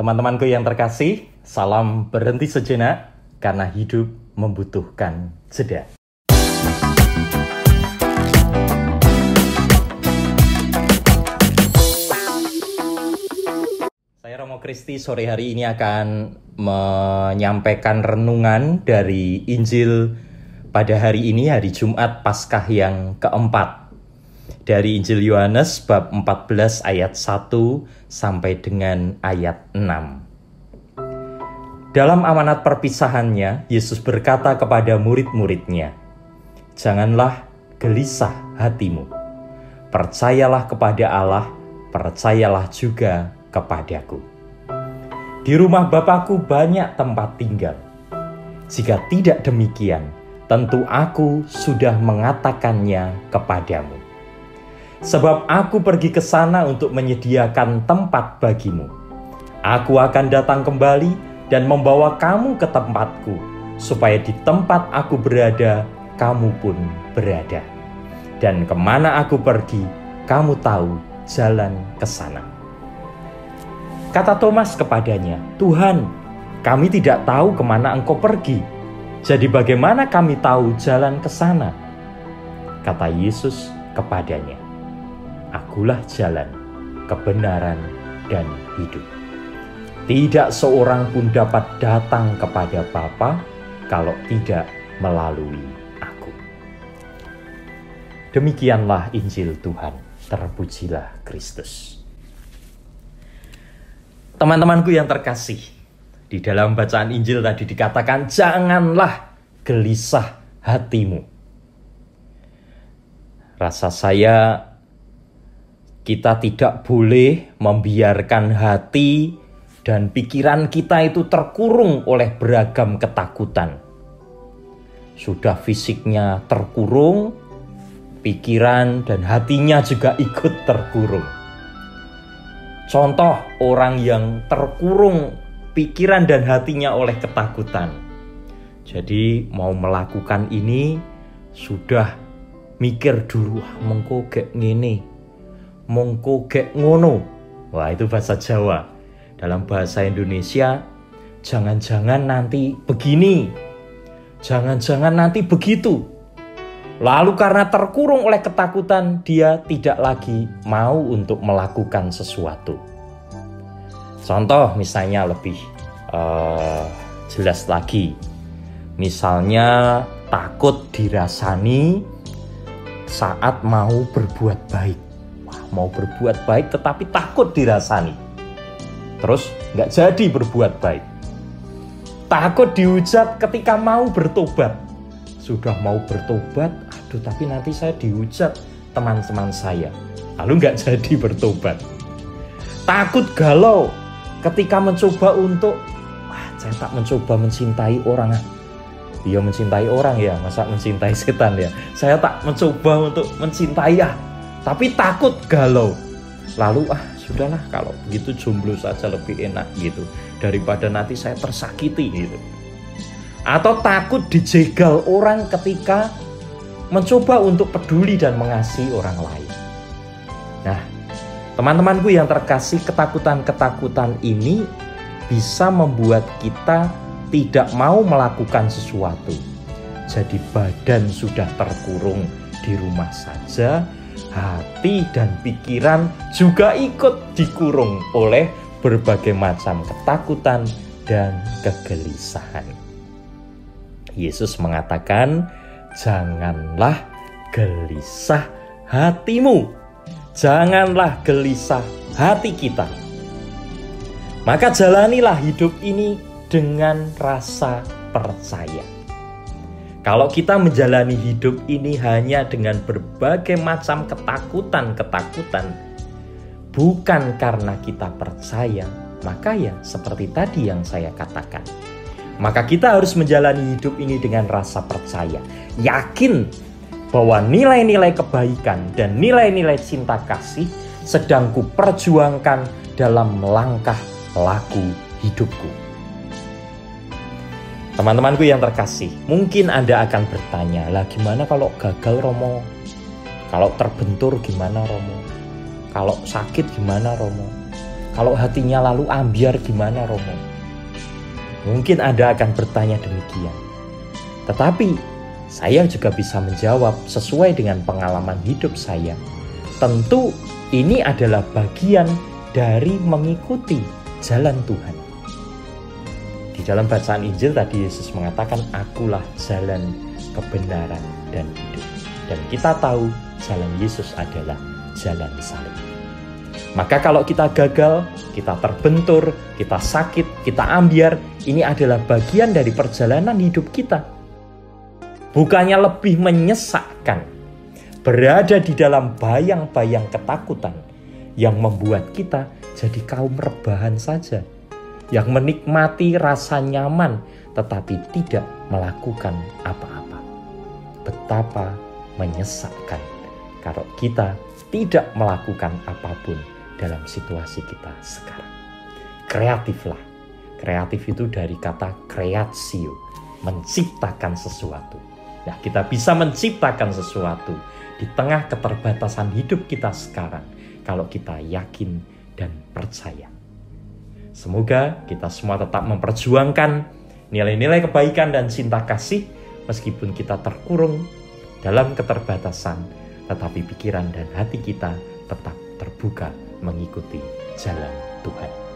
Teman-temanku yang terkasih, salam berhenti sejenak karena hidup membutuhkan jeda. Saya Romo Kristi sore hari ini akan menyampaikan renungan dari Injil pada hari ini hari Jumat Paskah yang keempat dari Injil Yohanes bab 14 ayat 1 sampai dengan ayat 6. Dalam amanat perpisahannya, Yesus berkata kepada murid-muridnya, "Janganlah gelisah hatimu. Percayalah kepada Allah, percayalah juga kepadaku. Di rumah Bapakku banyak tempat tinggal. Jika tidak demikian, tentu aku sudah mengatakannya kepadamu. Sebab aku pergi ke sana untuk menyediakan tempat bagimu. Aku akan datang kembali dan membawa kamu ke tempatku, supaya di tempat aku berada, kamu pun berada. Dan ke mana aku pergi, kamu tahu jalan ke sana. Kata Thomas kepadanya, Tuhan, kami tidak tahu ke mana engkau pergi. Jadi bagaimana kami tahu jalan ke sana? Kata Yesus kepadanya, Akulah jalan, kebenaran, dan hidup. Tidak seorang pun dapat datang kepada Bapa kalau tidak melalui aku. Demikianlah Injil Tuhan. Terpujilah Kristus. Teman-temanku yang terkasih, di dalam bacaan Injil tadi dikatakan, "Janganlah gelisah hatimu." Rasa saya, kita tidak boleh membiarkan hati dan pikiran kita itu terkurung oleh beragam ketakutan. Sudah fisiknya terkurung, pikiran dan hatinya juga ikut terkurung Contoh orang yang terkurung pikiran dan hatinya oleh ketakutan. Jadi mau melakukan ini sudah mikir dulu ah, mengko ngene. Mengko gek ngono. Wah, itu bahasa Jawa. Dalam bahasa Indonesia jangan-jangan nanti begini. Jangan-jangan nanti begitu. Lalu karena terkurung oleh ketakutan, dia tidak lagi mau untuk melakukan sesuatu. Contoh misalnya lebih uh, jelas lagi, misalnya takut dirasani saat mau berbuat baik. Mau berbuat baik tetapi takut dirasani. Terus nggak jadi berbuat baik. Takut dihujat ketika mau bertobat. Sudah mau bertobat, aduh tapi nanti saya dihujat teman-teman saya lalu nggak jadi bertobat takut galau ketika mencoba untuk wah saya tak mencoba mencintai orang dia mencintai orang ya masa mencintai setan ya saya tak mencoba untuk mencintai ya tapi takut galau lalu ah sudahlah kalau begitu jomblo saja lebih enak gitu daripada nanti saya tersakiti gitu atau takut dijegal orang ketika mencoba untuk peduli dan mengasihi orang lain. Nah, teman-temanku yang terkasih, ketakutan-ketakutan ini bisa membuat kita tidak mau melakukan sesuatu. Jadi badan sudah terkurung di rumah saja, hati dan pikiran juga ikut dikurung oleh berbagai macam ketakutan dan kegelisahan. Yesus mengatakan, janganlah gelisah hatimu. Janganlah gelisah hati kita. Maka jalanilah hidup ini dengan rasa percaya. Kalau kita menjalani hidup ini hanya dengan berbagai macam ketakutan-ketakutan, bukan karena kita percaya, maka ya seperti tadi yang saya katakan maka kita harus menjalani hidup ini dengan rasa percaya, yakin bahwa nilai-nilai kebaikan dan nilai-nilai cinta kasih sedang kuperjuangkan dalam melangkah laku hidupku. Teman-temanku yang terkasih, mungkin Anda akan bertanya, lah gimana kalau gagal Romo? Kalau terbentur gimana Romo? Kalau sakit gimana Romo? Kalau hatinya lalu ambiar gimana Romo? Mungkin Anda akan bertanya demikian. Tetapi saya juga bisa menjawab sesuai dengan pengalaman hidup saya. Tentu ini adalah bagian dari mengikuti jalan Tuhan. Di dalam bacaan Injil tadi Yesus mengatakan, "Akulah jalan, kebenaran, dan hidup." Dan kita tahu jalan Yesus adalah jalan salib. Maka kalau kita gagal, kita terbentur, kita sakit, kita ambiar, ini adalah bagian dari perjalanan hidup kita. Bukannya lebih menyesakkan, berada di dalam bayang-bayang ketakutan yang membuat kita jadi kaum rebahan saja, yang menikmati rasa nyaman tetapi tidak melakukan apa-apa. Betapa menyesakkan kalau kita tidak melakukan apa pun dalam situasi kita sekarang. Kreatiflah. Kreatif itu dari kata kreatio, menciptakan sesuatu. Nah, kita bisa menciptakan sesuatu di tengah keterbatasan hidup kita sekarang kalau kita yakin dan percaya. Semoga kita semua tetap memperjuangkan nilai-nilai kebaikan dan cinta kasih meskipun kita terkurung dalam keterbatasan, tetapi pikiran dan hati kita tetap terbuka mengikuti jalan Tuhan.